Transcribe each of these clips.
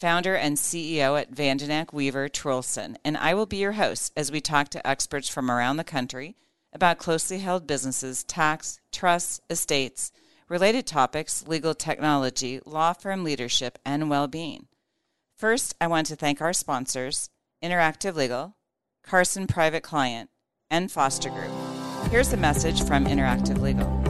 founder and CEO at Vandenack Weaver Truhlsen, and I will be your host as we talk to experts from around the country about closely held businesses, tax, trusts, estates, related topics, legal technology, law firm leadership, and well being. First, I want to thank our sponsors Interactive Legal, Carson Private Client, and Foster Group. Here's a message from Interactive Legal.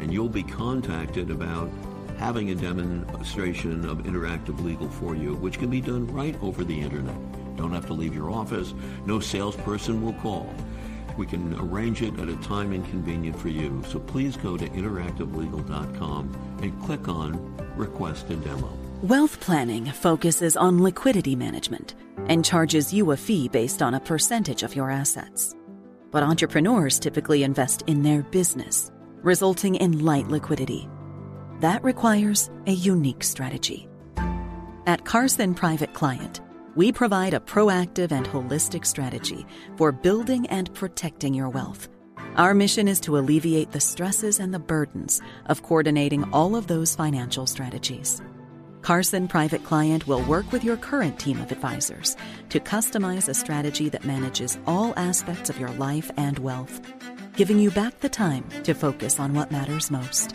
and you'll be contacted about having a demonstration of Interactive Legal for you, which can be done right over the internet. Don't have to leave your office. No salesperson will call. We can arrange it at a time inconvenient for you. So please go to interactivelegal.com and click on Request a Demo. Wealth planning focuses on liquidity management and charges you a fee based on a percentage of your assets. But entrepreneurs typically invest in their business, resulting in light liquidity. That requires a unique strategy. At Carson Private Client, we provide a proactive and holistic strategy for building and protecting your wealth. Our mission is to alleviate the stresses and the burdens of coordinating all of those financial strategies. Carson Private Client will work with your current team of advisors to customize a strategy that manages all aspects of your life and wealth, giving you back the time to focus on what matters most.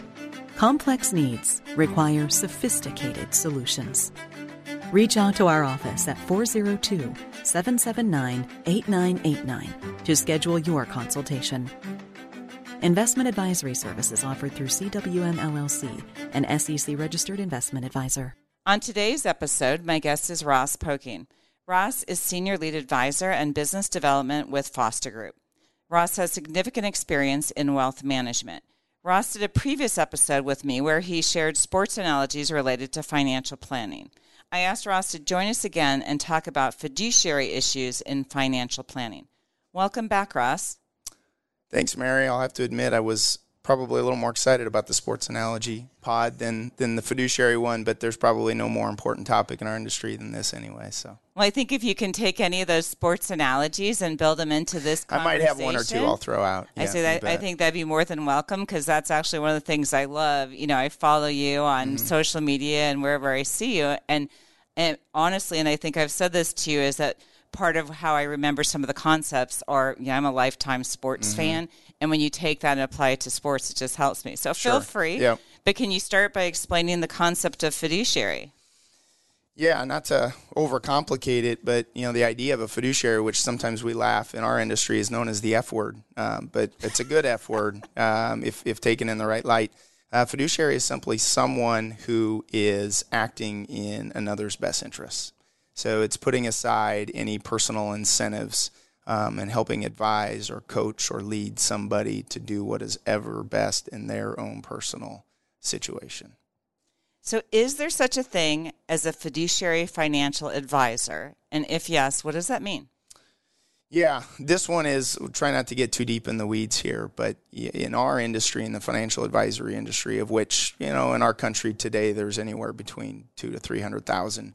Complex needs require sophisticated solutions. Reach out to our office at 402 779 8989 to schedule your consultation. Investment advisory services offered through CWM LLC, an SEC registered investment advisor. On today's episode, my guest is Ross Poking. Ross is Senior Lead Advisor and Business Development with Foster Group. Ross has significant experience in wealth management. Ross did a previous episode with me where he shared sports analogies related to financial planning. I asked Ross to join us again and talk about fiduciary issues in financial planning. Welcome back, Ross. Thanks, Mary. I'll have to admit I was probably a little more excited about the sports analogy pod than than the fiduciary one, but there's probably no more important topic in our industry than this anyway. So, well, I think if you can take any of those sports analogies and build them into this, I might have one or two I'll throw out. Yeah, I say that I think that'd be more than welcome because that's actually one of the things I love. You know, I follow you on mm-hmm. social media and wherever I see you, and and honestly, and I think I've said this to you is that part of how I remember some of the concepts are, yeah, I'm a lifetime sports mm-hmm. fan. And when you take that and apply it to sports, it just helps me. So sure. feel free. Yeah. But can you start by explaining the concept of fiduciary? Yeah, not to overcomplicate it, but you know the idea of a fiduciary, which sometimes we laugh in our industry, is known as the F word, um, but it's a good F word um, if if taken in the right light. Uh, fiduciary is simply someone who is acting in another's best interests. So it's putting aside any personal incentives um, and helping advise or coach or lead somebody to do what is ever best in their own personal situation. So, is there such a thing as a fiduciary financial advisor? And if yes, what does that mean? Yeah, this one is try not to get too deep in the weeds here, but in our industry, in the financial advisory industry, of which you know in our country today, there's anywhere between two to three hundred thousand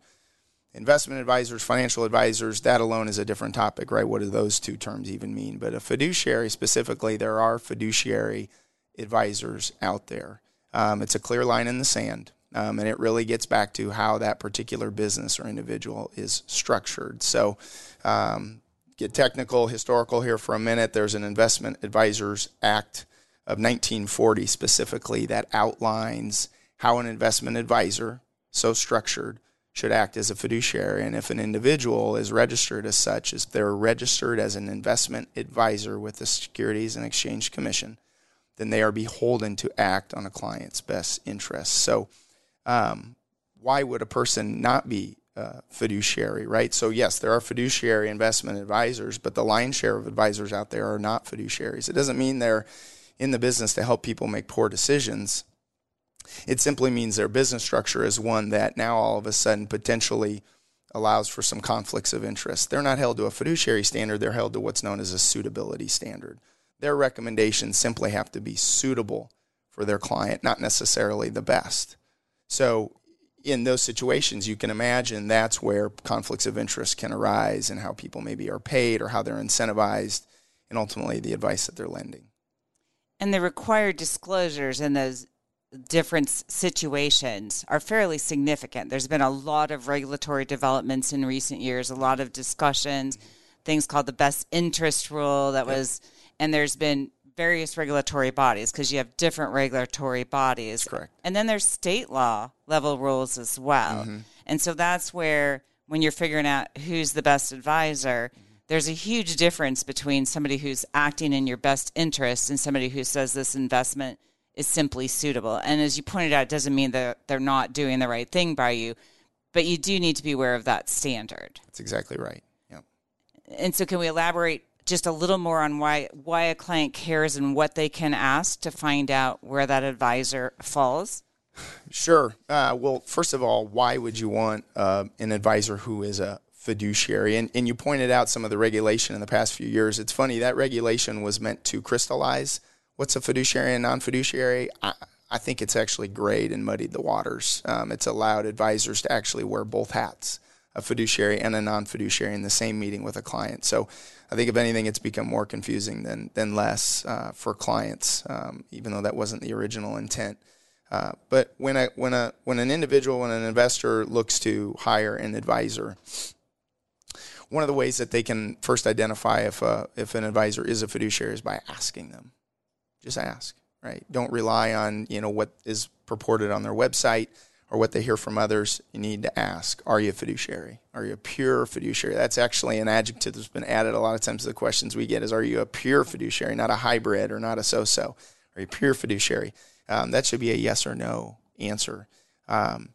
investment advisors, financial advisors, that alone is a different topic, right? What do those two terms even mean? But a fiduciary specifically, there are fiduciary advisors out there. Um, it's a clear line in the sand. Um, and it really gets back to how that particular business or individual is structured. So, um, get technical, historical here for a minute. There's an Investment Advisors Act of 1940 specifically that outlines how an investment advisor, so structured, should act as a fiduciary. And if an individual is registered as such, if they're registered as an investment advisor with the Securities and Exchange Commission, then they are beholden to act on a client's best interests. So, um, why would a person not be uh, fiduciary, right? So, yes, there are fiduciary investment advisors, but the lion's share of advisors out there are not fiduciaries. It doesn't mean they're in the business to help people make poor decisions. It simply means their business structure is one that now all of a sudden potentially allows for some conflicts of interest. They're not held to a fiduciary standard, they're held to what's known as a suitability standard. Their recommendations simply have to be suitable for their client, not necessarily the best. So, in those situations, you can imagine that's where conflicts of interest can arise and how people maybe are paid or how they're incentivized and ultimately the advice that they're lending. And the required disclosures in those different situations are fairly significant. There's been a lot of regulatory developments in recent years, a lot of discussions, things called the best interest rule that was, and there's been various regulatory bodies because you have different regulatory bodies. That's correct. And then there's state law level rules as well. Mm-hmm. And so that's where, when you're figuring out who's the best advisor, there's a huge difference between somebody who's acting in your best interest and somebody who says this investment is simply suitable. And as you pointed out, it doesn't mean that they're not doing the right thing by you, but you do need to be aware of that standard. That's exactly right. Yeah. And so, can we elaborate just a little more on why why a client cares and what they can ask to find out where that advisor falls? Sure. Uh, well, first of all, why would you want uh, an advisor who is a fiduciary? And, and you pointed out some of the regulation in the past few years. It's funny that regulation was meant to crystallize what's a fiduciary and non-fiduciary? I, I think it's actually grayed and muddied the waters. Um, it's allowed advisors to actually wear both hats, a fiduciary and a non-fiduciary, in the same meeting with a client. So I think if anything, it's become more confusing than than less uh, for clients, um, even though that wasn't the original intent. Uh, but when a when a when an individual when an investor looks to hire an advisor, one of the ways that they can first identify if a, if an advisor is a fiduciary is by asking them. Just ask, right? Don't rely on, you know, what is purported on their website or what they hear from others. You need to ask, are you a fiduciary? Are you a pure fiduciary? That's actually an adjective that's been added a lot of times to the questions we get is, are you a pure fiduciary, not a hybrid or not a so-so? Are you pure fiduciary? Um, that should be a yes or no answer. Um,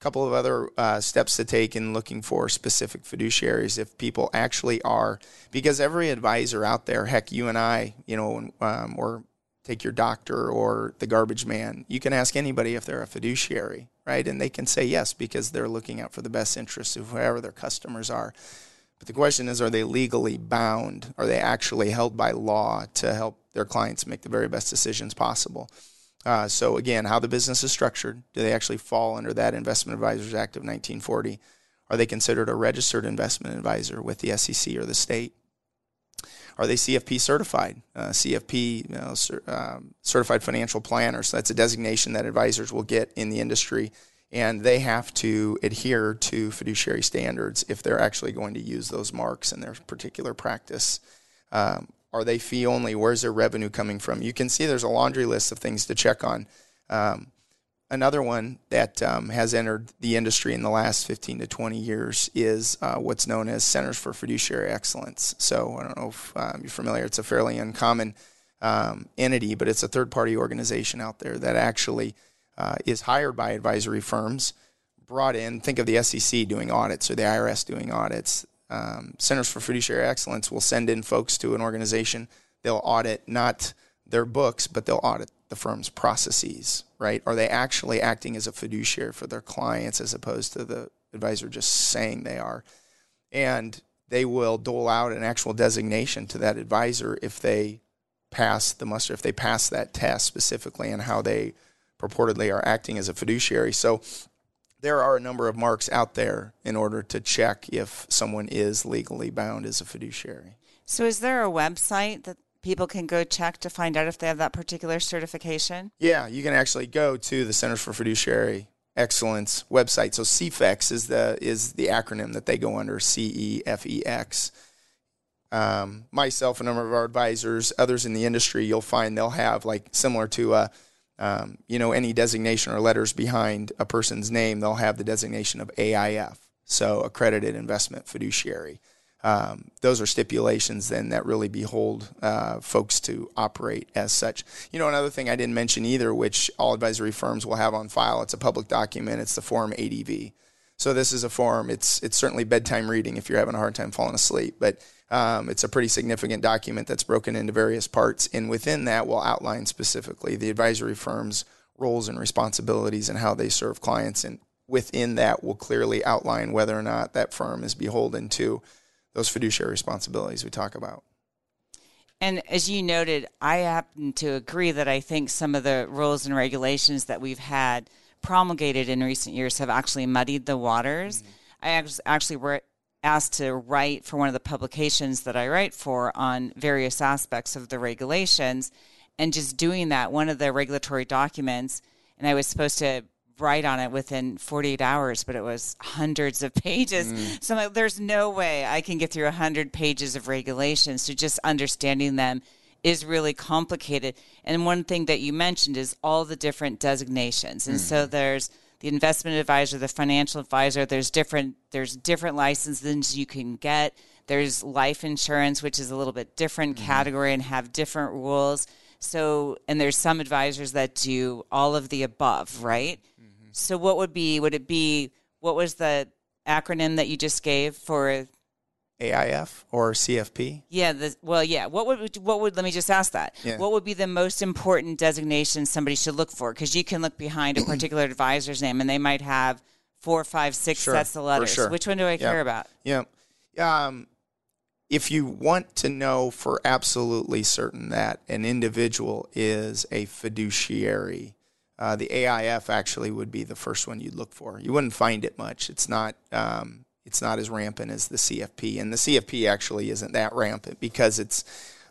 couple of other uh, steps to take in looking for specific fiduciaries if people actually are because every advisor out there heck you and i you know um, or take your doctor or the garbage man you can ask anybody if they're a fiduciary right? And they can say yes because they're looking out for the best interests of whoever their customers are. But the question is are they legally bound? Are they actually held by law to help their clients make the very best decisions possible uh, so again, how the business is structured, do they actually fall under that Investment Advisors Act of 1940? Are they considered a registered investment advisor with the SEC or the state? Are they CFP certified? Uh, CFP, you know, um, certified financial planner. So that's a designation that advisors will get in the industry, and they have to adhere to fiduciary standards if they're actually going to use those marks in their particular practice. Um, are they fee only? Where's their revenue coming from? You can see there's a laundry list of things to check on. Um, another one that um, has entered the industry in the last 15 to 20 years is uh, what's known as Centers for Fiduciary Excellence. So I don't know if um, you're familiar. It's a fairly uncommon um, entity, but it's a third-party organization out there that actually uh, is hired by advisory firms, brought in. Think of the SEC doing audits or the IRS doing audits um, Centers for Fiduciary Excellence will send in folks to an organization. They'll audit not their books, but they'll audit the firm's processes, right? Are they actually acting as a fiduciary for their clients as opposed to the advisor just saying they are? And they will dole out an actual designation to that advisor if they pass the muster, if they pass that test specifically and how they purportedly are acting as a fiduciary. So there are a number of marks out there in order to check if someone is legally bound as a fiduciary. So, is there a website that people can go check to find out if they have that particular certification? Yeah, you can actually go to the Centers for Fiduciary Excellence website. So, CEFEX is the is the acronym that they go under. C E F E X. Um, myself, a number of our advisors, others in the industry, you'll find they'll have like similar to a um, you know, any designation or letters behind a person's name, they'll have the designation of AIF, so accredited investment fiduciary. Um, those are stipulations then that really behold uh, folks to operate as such. You know, another thing I didn't mention either, which all advisory firms will have on file, it's a public document. It's the Form ADV. So this is a form. It's it's certainly bedtime reading if you're having a hard time falling asleep, but um, it's a pretty significant document that's broken into various parts, and within that we'll outline specifically the advisory firm's roles and responsibilities and how they serve clients, and within that we'll clearly outline whether or not that firm is beholden to those fiduciary responsibilities we talk about. And as you noted, I happen to agree that I think some of the rules and regulations that we've had promulgated in recent years have actually muddied the waters. Mm-hmm. I actually were asked to write for one of the publications that I write for on various aspects of the regulations. And just doing that, one of the regulatory documents, and I was supposed to write on it within 48 hours, but it was hundreds of pages. Mm. So like, there's no way I can get through 100 pages of regulations. So just understanding them is really complicated. And one thing that you mentioned is all the different designations. And mm. so there's the investment advisor, the financial advisor, there's different there's different licenses you can get. There's life insurance, which is a little bit different mm. category and have different rules. So, and there's some advisors that do all of the above, right? So what would be would it be what was the acronym that you just gave for AIF or CFP? Yeah, the, well, yeah. What would what would let me just ask that? Yeah. What would be the most important designation somebody should look for? Because you can look behind a particular advisor's name, and they might have four, five, six sure, sets of letters. Sure. Which one do I yep. care about? Yeah. Um, if you want to know for absolutely certain that an individual is a fiduciary, uh, the AIF actually would be the first one you'd look for. You wouldn't find it much. It's not um, it's not as rampant as the CFP, and the CFP actually isn't that rampant because it's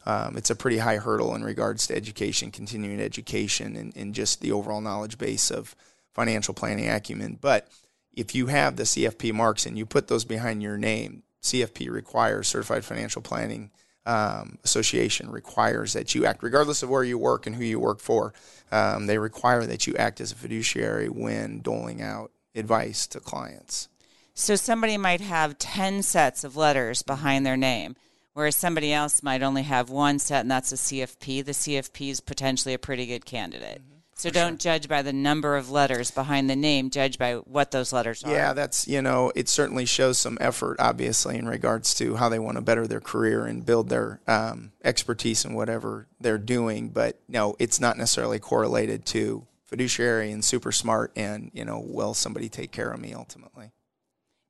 um, it's a pretty high hurdle in regards to education, continuing education, and, and just the overall knowledge base of financial planning acumen. But if you have the CFP marks and you put those behind your name, CFP requires Certified Financial Planning um, association requires that you act, regardless of where you work and who you work for. Um, they require that you act as a fiduciary when doling out advice to clients. So somebody might have 10 sets of letters behind their name, whereas somebody else might only have one set, and that's a CFP. The CFP is potentially a pretty good candidate. Mm-hmm. So don't sure. judge by the number of letters behind the name, judge by what those letters are. Yeah, that's, you know, it certainly shows some effort, obviously, in regards to how they want to better their career and build their um, expertise in whatever they're doing. But no, it's not necessarily correlated to fiduciary and super smart and, you know, will somebody take care of me ultimately?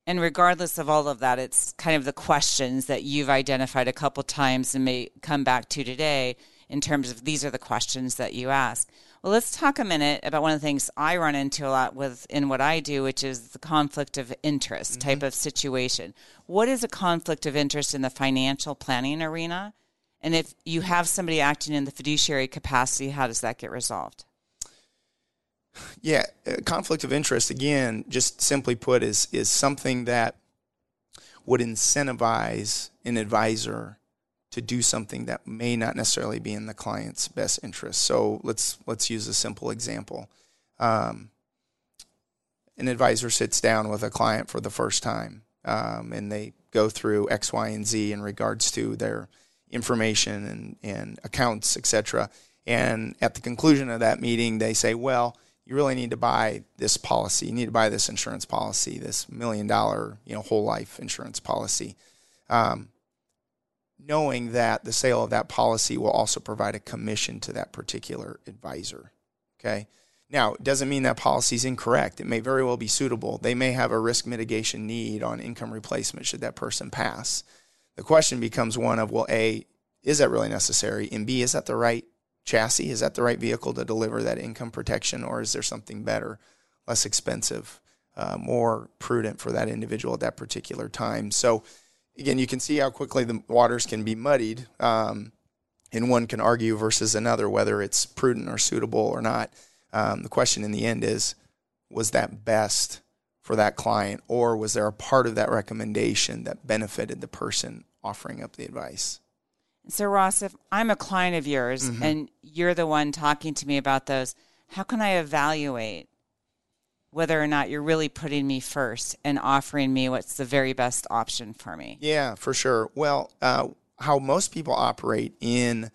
And regardless of all of that, it's kind of the questions that you've identified a couple times and may come back to today in terms of these are the questions that you ask. Well, let's talk a minute about one of the things I run into a lot with in what I do, which is the conflict of interest mm-hmm. type of situation. What is a conflict of interest in the financial planning arena? And if you have somebody acting in the fiduciary capacity, how does that get resolved? Yeah, uh, conflict of interest again, just simply put, is is something that would incentivize an advisor to do something that may not necessarily be in the client's best interest. So let's let's use a simple example. Um, an advisor sits down with a client for the first time, um, and they go through X, Y, and Z in regards to their information and, and accounts, etc. And at the conclusion of that meeting, they say, "Well, you really need to buy this policy. You need to buy this insurance policy, this million dollar, you know, whole life insurance policy." Um, knowing that the sale of that policy will also provide a commission to that particular advisor. Okay. Now, it doesn't mean that policy is incorrect. It may very well be suitable. They may have a risk mitigation need on income replacement should that person pass. The question becomes one of, well, A, is that really necessary? And B, is that the right chassis? Is that the right vehicle to deliver that income protection? Or is there something better, less expensive, uh, more prudent for that individual at that particular time? So, again, you can see how quickly the waters can be muddied, um, and one can argue versus another whether it's prudent or suitable or not. Um, the question in the end is, was that best for that client, or was there a part of that recommendation that benefited the person offering up the advice? So, Ross, if I'm a client of yours mm-hmm. and you're the one talking to me about those, how can I evaluate whether or not you're really putting me first and offering me what's the very best option for me? Yeah, for sure. Well, uh, how most people operate in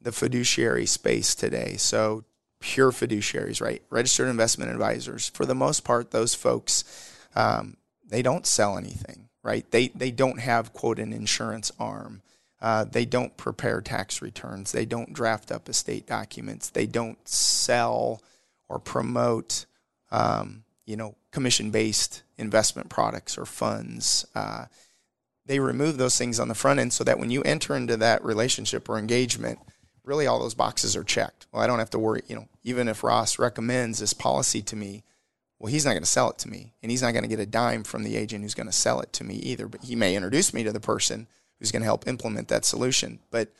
the fiduciary space today. So, pure fiduciaries, right? Registered investment advisors. For the most part, those folks, um, they don't sell anything, right? They they don't have quote an insurance arm. Uh, they don't prepare tax returns. They don't draft up estate documents. They don't sell or promote, um, you know, commission-based investment products or funds. Uh, they remove those things on the front end so that when you enter into that relationship or engagement, really all those boxes are checked. Well, I don't have to worry. You know, even if Ross recommends this policy to me, well, he's not going to sell it to me, and he's not going to get a dime from the agent who's going to sell it to me either. But he may introduce me to the person who's going to help implement that solution. But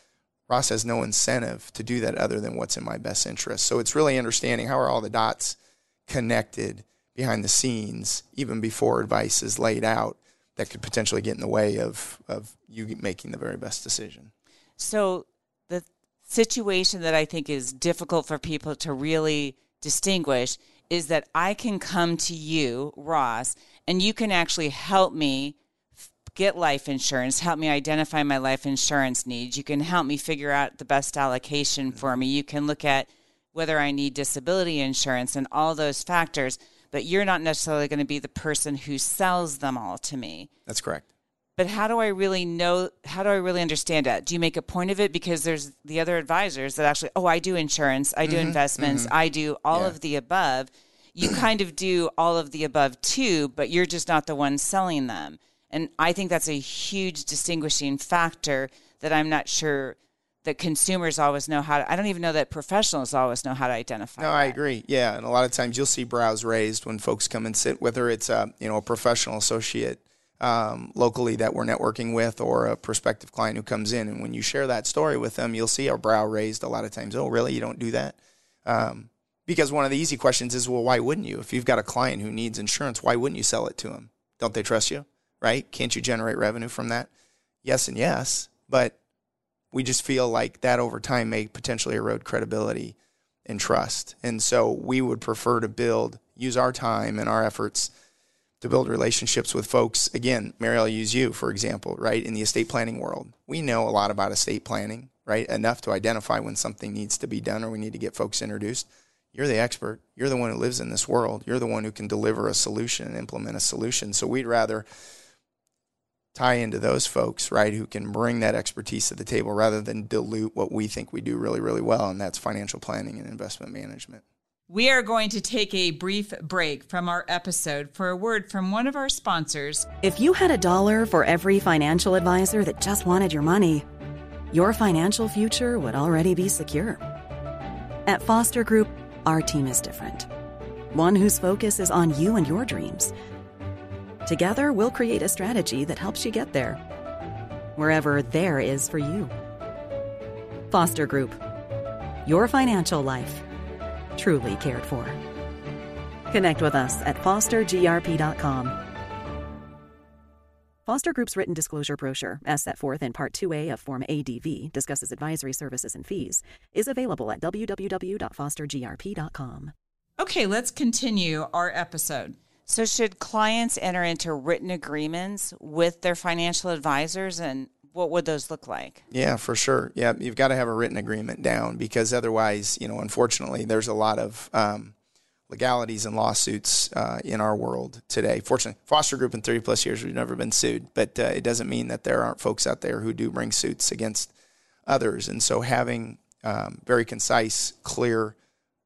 Ross has no incentive to do that other than what's in my best interest. So it's really understanding how are all the dots connected behind the scenes, even before advice is laid out, that could potentially get in the way of, of you making the very best decision. So the situation that I think is difficult for people to really distinguish is that I can come to you, Ross, and you can actually help me get life insurance, help me identify my life insurance needs. You can help me figure out the best allocation for me. You can look at whether I need disability insurance and all those factors, but you're not necessarily going to be the person who sells them all to me. That's correct. But how do I really know? How do I really understand that? Do you make a point of it? Because there's the other advisors that actually, oh, I do insurance, I do mm-hmm, investments, mm-hmm. I do all yeah. of the above. You kind of do all of the above too, but you're just not the one selling them. And I think that's a huge distinguishing factor that I'm not sure that consumers always know how to, I don't even know that professionals always know how to identify. No, that. I agree. Yeah. And a lot of times you'll see brows raised when folks come and sit, whether it's a, you know, a professional associate um, locally that we're networking with or a prospective client who comes in. And when you share that story with them, you'll see a brow raised a lot of times. Oh, really? You don't do that? Um, because one of the easy questions is, well, why wouldn't you? If you've got a client who needs insurance, why wouldn't you sell it to them? Don't they trust you? Right? Can't you generate revenue from that? Yes and yes, but we just feel like that over time may potentially erode credibility and trust. And so we would prefer to build, use our time and our efforts to build relationships with folks. Again, Mary, I'll use you, for example, right? In the estate planning world, we know a lot about estate planning, right? Enough to identify when something needs to be done or we need to get folks introduced. You're the expert. You're the one who lives in this world. You're the one who can deliver a solution and implement a solution. So we'd rather tie into those folks, right, who can bring that expertise to the table rather than dilute what we think we do really, really well, and that's financial planning and investment management. We are going to take a brief break from our episode for a word from one of our sponsors. If you had a dollar for every financial advisor that just wanted your money, your financial future would already be secure. At Foster Group, our team is different. One whose focus is on you and your dreams Together, we'll create a strategy that helps you get there, wherever there is for you. Foster Group, your financial life, truly cared for. Connect with us at fostergrp.com. Foster Group's written disclosure brochure, as set forth in Part 2A of Form ADV, discusses advisory services and fees, is available at www.fostergrp.com. Okay, let's continue our episode. So, should clients enter into written agreements with their financial advisors, and what would those look like? Yeah, for sure. Yeah, you've got to have a written agreement down because otherwise, you know, unfortunately, there's a lot of um, legalities and lawsuits uh, in our world today. Fortunately, Foster Group in 30 plus years, we've never been sued, but uh, it doesn't mean that there aren't folks out there who do bring suits against others. And so, having um, very concise, clear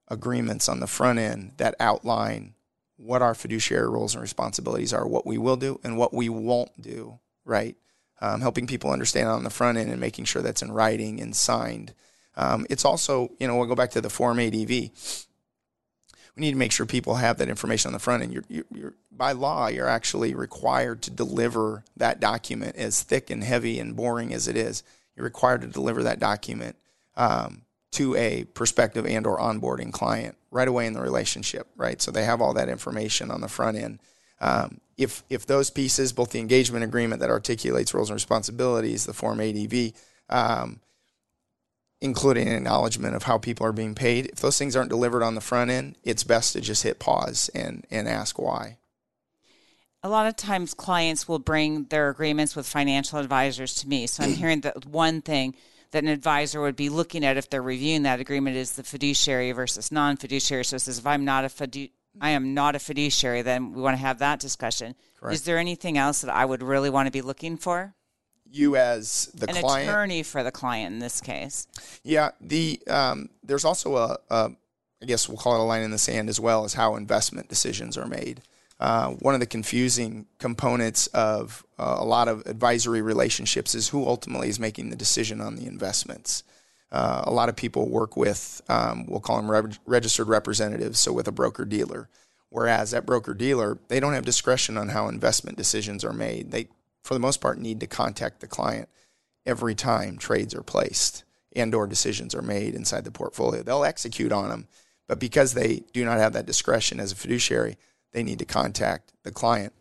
agreements on the front end that outline what our fiduciary roles and responsibilities are, what we will do and what we won't do, right? Um, helping people understand on the front end and making sure that's in writing and signed. Um, it's also, you know, we'll go back to the Form ADV. We need to make sure people have that information on the front end. You're, you're, you're, by law, you're actually required to deliver that document as thick and heavy and boring as it is. You're required to deliver that document um, to a prospective and or onboarding client right away in the relationship, right? So they have all that information on the front end. Um, if if those pieces, both the engagement agreement that articulates roles and responsibilities, the Form ADV, um, including an acknowledgement of how people are being paid. If those things aren't delivered on the front end, it's best to just hit pause and, and ask why. A lot of times clients will bring their agreements with financial advisors to me. So I'm hearing that one thing that an advisor would be looking at if they're reviewing that agreement is the fiduciary versus non-fiduciary. So it says if I'm not a fidu- I am not a fiduciary, then we want to have that discussion. Correct. Is there anything else that I would really want to be looking for? You as the An client, attorney for the client in this case. Yeah, the um, there's also a, a, I guess we'll call it a line in the sand as well as how investment decisions are made. Uh, one of the confusing components of uh, a lot of advisory relationships is who ultimately is making the decision on the investments. Uh, a lot of people work with, um, we'll call them re- registered representatives, so with a broker dealer. Whereas that broker dealer, they don't have discretion on how investment decisions are made. They, for the most part, need to contact the client every time trades are placed and or decisions are made inside the portfolio. They'll execute on them, but because they do not have that discretion as a fiduciary, they need to contact the client.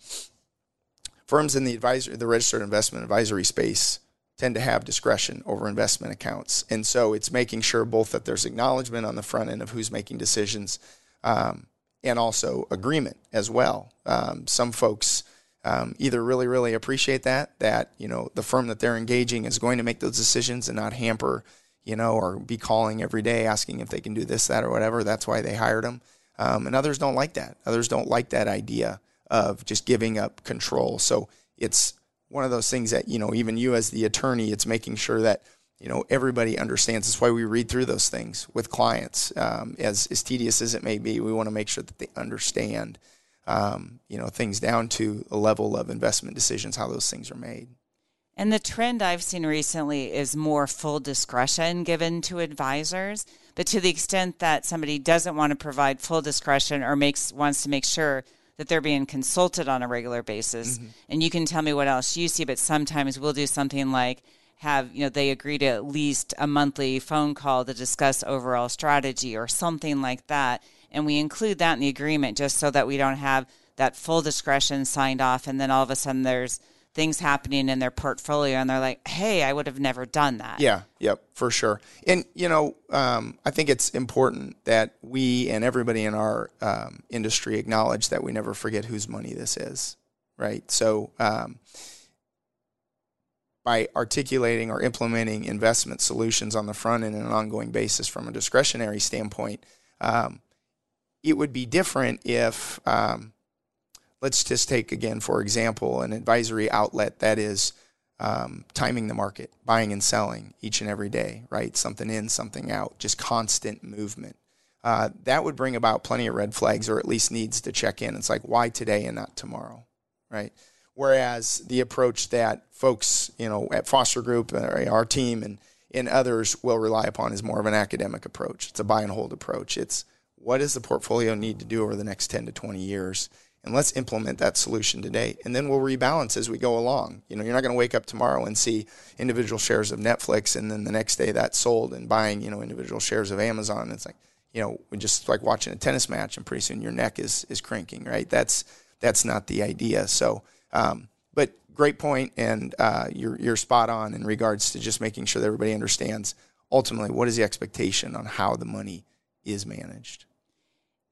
Firms in the advisor, the registered investment advisory space tend to have discretion over investment accounts. And so it's making sure both that there's acknowledgement on the front end of who's making decisions um, and also agreement as well. Um, some folks um, either really, really appreciate that, that, you know, the firm that they're engaging is going to make those decisions and not hamper, you know, or be calling every day asking if they can do this, that, or whatever. That's why they hired them. Um, and others don't like that. Others don't like that idea of just giving up control. So it's one of those things that, you know, even you as the attorney, it's making sure that, you know, everybody understands. That's why we read through those things with clients. Um, as, as tedious as it may be, we want to make sure that they understand, um, you know, things down to a level of investment decisions, how those things are made. And the trend I've seen recently is more full discretion given to advisors. But to the extent that somebody doesn't want to provide full discretion or makes wants to make sure that they're being consulted on a regular basis, mm-hmm. and you can tell me what else you see, but sometimes we'll do something like have you know they agree to at least a monthly phone call to discuss overall strategy or something like that and we include that in the agreement just so that we don't have that full discretion signed off and then all of a sudden there's things happening in their portfolio and they're like, hey, I would have never done that. Yeah, yep, for sure. And, you know, um, I think it's important that we and everybody in our um, industry acknowledge that we never forget whose money this is, right? So, um, by articulating or implementing investment solutions on the front end on an ongoing basis from a discretionary standpoint, um, it would be different if um, let's just take again, for example, an advisory outlet that is um, timing the market, buying and selling each and every day, right? Something in, something out, just constant movement. Uh, that would bring about plenty of red flags, or at least needs to check in. It's like, why today and not tomorrow, right? Whereas the approach that folks, you know, at Foster Group, uh, our team, and and others will rely upon is more of an academic approach. It's a buy and hold approach. It's what does the portfolio need to do over the next 10 to 20 years? And let's implement that solution today. And then we'll rebalance as we go along. You know, you're not going to wake up tomorrow and see individual shares of Netflix, and then the next day that's sold and buying, you know, individual shares of Amazon. It's like, you know, we just like watching a tennis match, and pretty soon your neck is is cranking, right? That's that's not the idea. So, um, but great point, and uh, you're you're spot on in regards to just making sure that everybody understands ultimately what is the expectation on how the money is managed.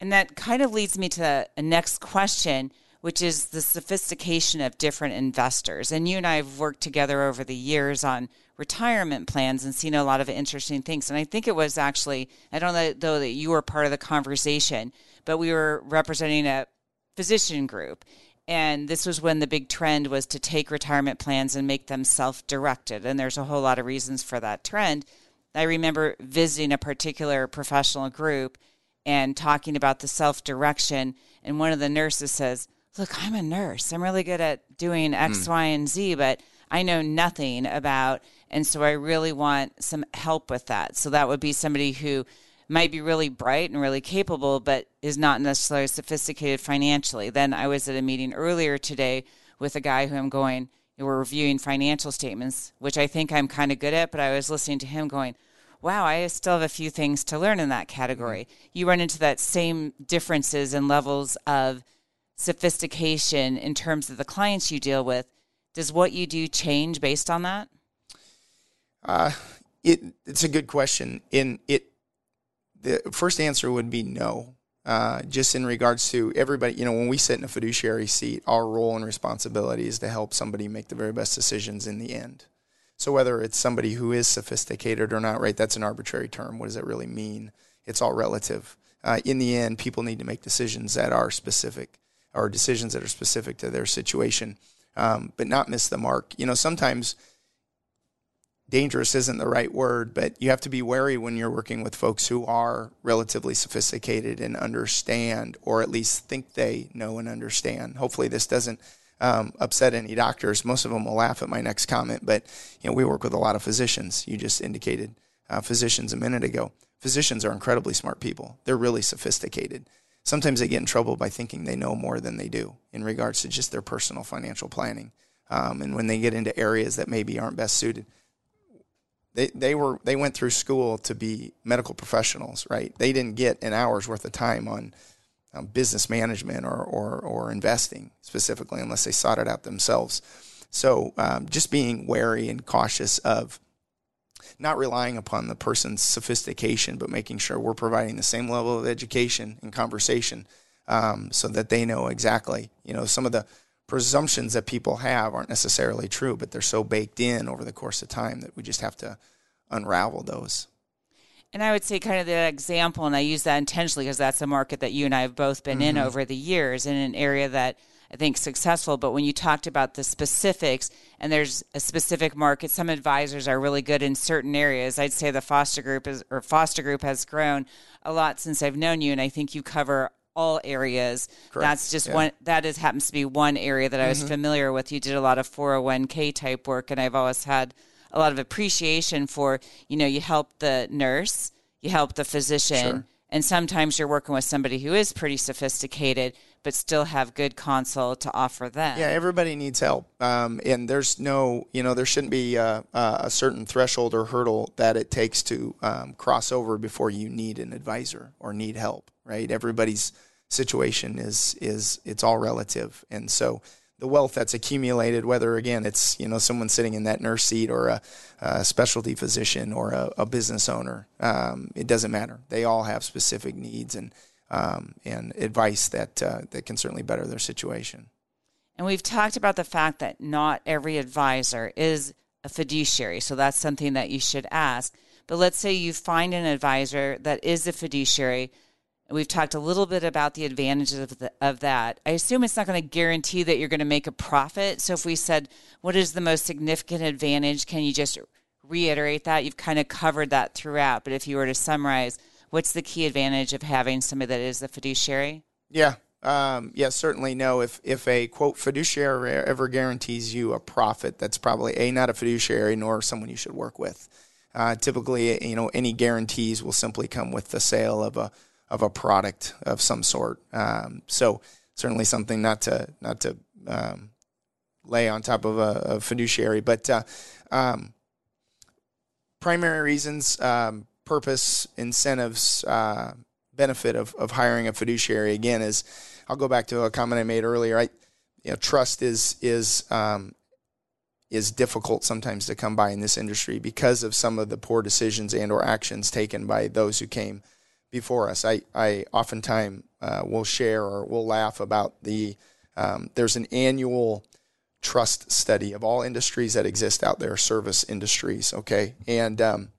And that kind of leads me to a next question, which is the sophistication of different investors. And you and I have worked together over the years on retirement plans and seen a lot of interesting things. And I think it was actually, I don't know though that you were part of the conversation, but we were representing a physician group. And this was when the big trend was to take retirement plans and make them self directed. And there's a whole lot of reasons for that trend. I remember visiting a particular professional group and talking about the self direction. And one of the nurses says, Look, I'm a nurse. I'm really good at doing X, mm. Y, and Z, but I know nothing about. And so I really want some help with that. So that would be somebody who might be really bright and really capable, but is not necessarily sophisticated financially. Then I was at a meeting earlier today with a guy who I'm going, we're reviewing financial statements, which I think I'm kind of good at, but I was listening to him going, wow, I still have a few things to learn in that category. Mm-hmm. You run into that same differences and levels of sophistication in terms of the clients you deal with. Does what you do change based on that? Uh, it it's a good question. In it, the first answer would be no. Uh, just in regards to everybody, you know, when we sit in a fiduciary seat, our role and responsibility is to help somebody make the very best decisions in the end. So whether it's somebody who is sophisticated or not, right? That's an arbitrary term. What does it really mean? It's all relative. Uh, in the end, people need to make decisions that are specific, or decisions that are specific to their situation, um, but not miss the mark. You know, sometimes dangerous isn't the right word, but you have to be wary when you're working with folks who are relatively sophisticated and understand, or at least think they know and understand. Hopefully, this doesn't um, upset any doctors. Most of them will laugh at my next comment, but you know we work with a lot of physicians. You just indicated uh, physicians a minute ago. Physicians are incredibly smart people. They're really sophisticated. Sometimes they get in trouble by thinking they know more than they do in regards to just their personal financial planning. Um, and when they get into areas that maybe aren't best suited, they, they were they went through school to be medical professionals, right? They didn't get an hour's worth of time on um, business management or, or, or investing specifically, unless they sought it out themselves. So um, just being wary and cautious of not relying upon the person's sophistication, but making sure we're providing the same level of education and conversation um, so that they know exactly. You know, some of the presumptions that people have aren't necessarily true, but they're so baked in over the course of time that we just have to unravel those. And I would say, kind of the example, and I use that intentionally because that's a market that you and I have both been mm-hmm. in over the years in an area that I think successful. But when you talked about the specifics, and there's a specific market, some advisors are really good in certain areas. I'd say the foster group is or foster group has grown a lot since I've known you, and I think you cover all areas. Correct. That's just yeah. one that is happens to be one area that I was mm-hmm. familiar with. You did a lot of 401k type work and I've always had a lot of appreciation for, you know, you help the nurse, you help the physician, sure. and sometimes you're working with somebody who is pretty sophisticated but still have good consult to offer them. Yeah, everybody needs help, um, and there's no, you know, there shouldn't be a, a, certain threshold or hurdle that it takes to um, cross over before you need an advisor or need help. Right? Everybody's situation is is it's all relative, and so the wealth that's accumulated, whether again it's you know someone sitting in that nurse seat or a, a specialty physician or a, a business owner, um, it doesn't matter. They all have specific needs and um, and advice that uh, that can certainly better their situation. And we've talked about the fact that not every advisor is a fiduciary, so that's something that you should ask. But let's say you find an advisor that is a fiduciary We've talked a little bit about the advantages of, the, of that. I assume it's not going to guarantee that you're going to make a profit. So, if we said, what is the most significant advantage? Can you just reiterate that? You've kind of covered that throughout. But if you were to summarize, what's the key advantage of having somebody that is a fiduciary? Yeah. Um, yeah, certainly no. If if a quote fiduciary ever guarantees you a profit, that's probably a not a fiduciary nor someone you should work with. Uh, typically, you know, any guarantees will simply come with the sale of a of a product of some sort. Um, so certainly something not to not to um, lay on top of a, a fiduciary, but uh, um, primary reasons, um, purpose, incentives, uh, benefit of, of hiring a fiduciary again is I'll go back to a comment I made earlier. I you know trust is is um, is difficult sometimes to come by in this industry because of some of the poor decisions and or actions taken by those who came before us. I, I oftentimes uh, will share or will laugh about the, um, there's an annual trust study of all industries that exist out there, service industries, okay? And um,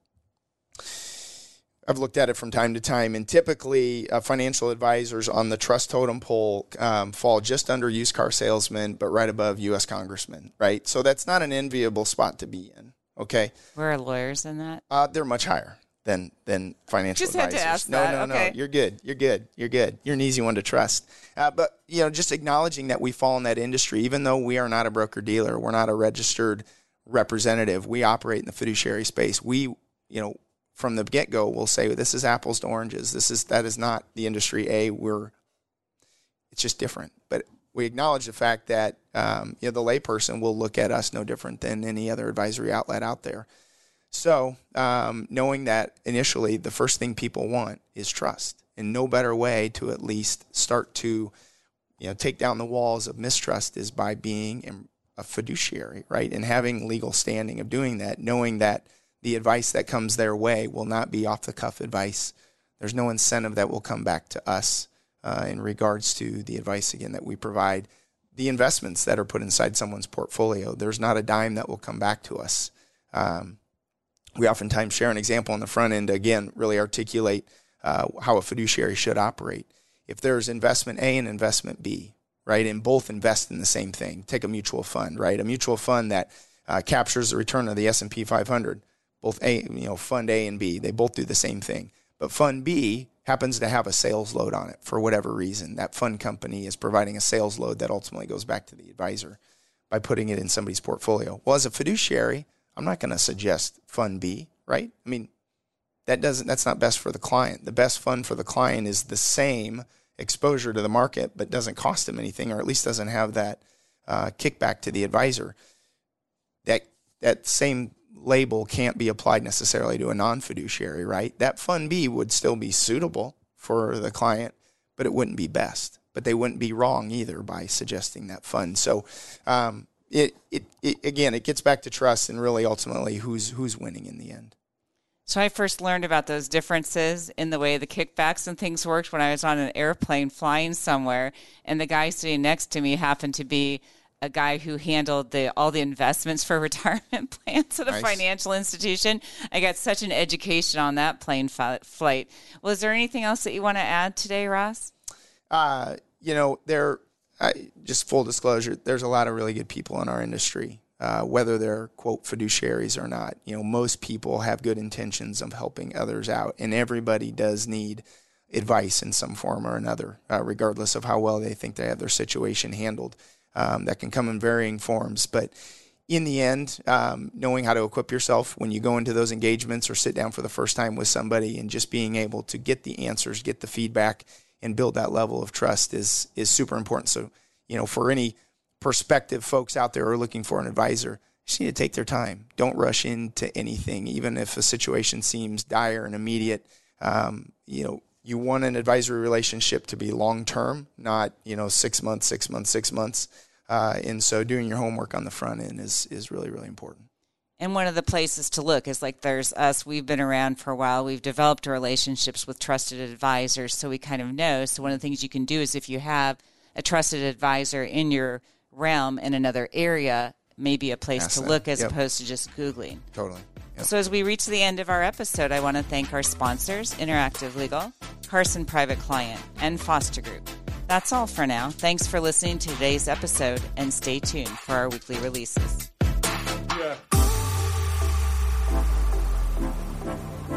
I've looked at it from time to time, and typically uh, financial advisors on the trust totem pole um, fall just under used car salesmen, but right above U.S. congressmen, right? So that's not an enviable spot to be in, okay? Where are lawyers in that? Uh, they're much higher than than financial just advisors. Had to ask no, that. no, okay. no. You're good. You're good. You're good. You're an easy one to trust. Uh, but you know, just acknowledging that we fall in that industry, even though we are not a broker dealer, we're not a registered representative. We operate in the fiduciary space. We, you know, from the get go, will say this is apples to oranges. This is that is not the industry A. We're it's just different. But we acknowledge the fact that um, you know the layperson will look at us no different than any other advisory outlet out there. So, um, knowing that initially the first thing people want is trust, and no better way to at least start to, you know, take down the walls of mistrust is by being a fiduciary, right, and having legal standing of doing that, knowing that the advice that comes their way will not be off the cuff advice. There's no incentive that will come back to us uh, in regards to the advice again that we provide. The investments that are put inside someone's portfolio, there's not a dime that will come back to us. Um, we oftentimes share an example on the front end to again really articulate uh, how a fiduciary should operate. If there's investment A and investment B, right, and both invest in the same thing, take a mutual fund, right, a mutual fund that uh, captures the return of the S&P 500. Both A, you know, fund A and B, they both do the same thing. But fund B happens to have a sales load on it for whatever reason. That fund company is providing a sales load that ultimately goes back to the advisor by putting it in somebody's portfolio. Well, as a fiduciary, I'm not going to suggest fund B, right? I mean, that doesn't that's not best for the client. The best fund for the client is the same exposure to the market, but doesn't cost them anything, or at least doesn't have that uh, kickback to the advisor. That that same label can't be applied necessarily to a non fiduciary, right? That fund B would still be suitable for the client, but it wouldn't be best. But they wouldn't be wrong either by suggesting that fund. So um, it, it, it again, it gets back to trust and really ultimately who's who's winning in the end. So I first learned about those differences in the way the kickbacks and things worked when I was on an airplane flying somewhere, and the guy sitting next to me happened to be a guy who handled the all the investments for retirement plans at a nice. financial institution. I got such an education on that plane flight. Was there anything else that you want to add today, Ross? Uh, you know, there I, just full disclosure, there's a lot of really good people in our industry, uh, whether they're quote fiduciaries or not. You know, most people have good intentions of helping others out, and everybody does need advice in some form or another, uh, regardless of how well they think they have their situation handled. Um, that can come in varying forms, but in the end, um, knowing how to equip yourself when you go into those engagements or sit down for the first time with somebody, and just being able to get the answers, get the feedback and build that level of trust is is super important. So, you know, for any prospective folks out there who are looking for an advisor, just need to take their time. Don't rush into anything, even if a situation seems dire and immediate. Um, you know, you want an advisory relationship to be long term, not you know six months, six months, six months. Uh, and so, doing your homework on the front end is is really really important. And one of the places to look is like there's us. We've been around for a while. We've developed relationships with trusted advisors, so we kind of know. So one of the things you can do is if you have a trusted advisor in your realm in another area, maybe a place Ask to look as yep. opposed to just googling. Totally. Yep. So as we reach the end of our episode, I want to thank our sponsors, Interactive Legal, Carson Private Client, and Foster Group. That's all for now. Thanks for listening to today's episode, and stay tuned for our weekly releases. Yeah.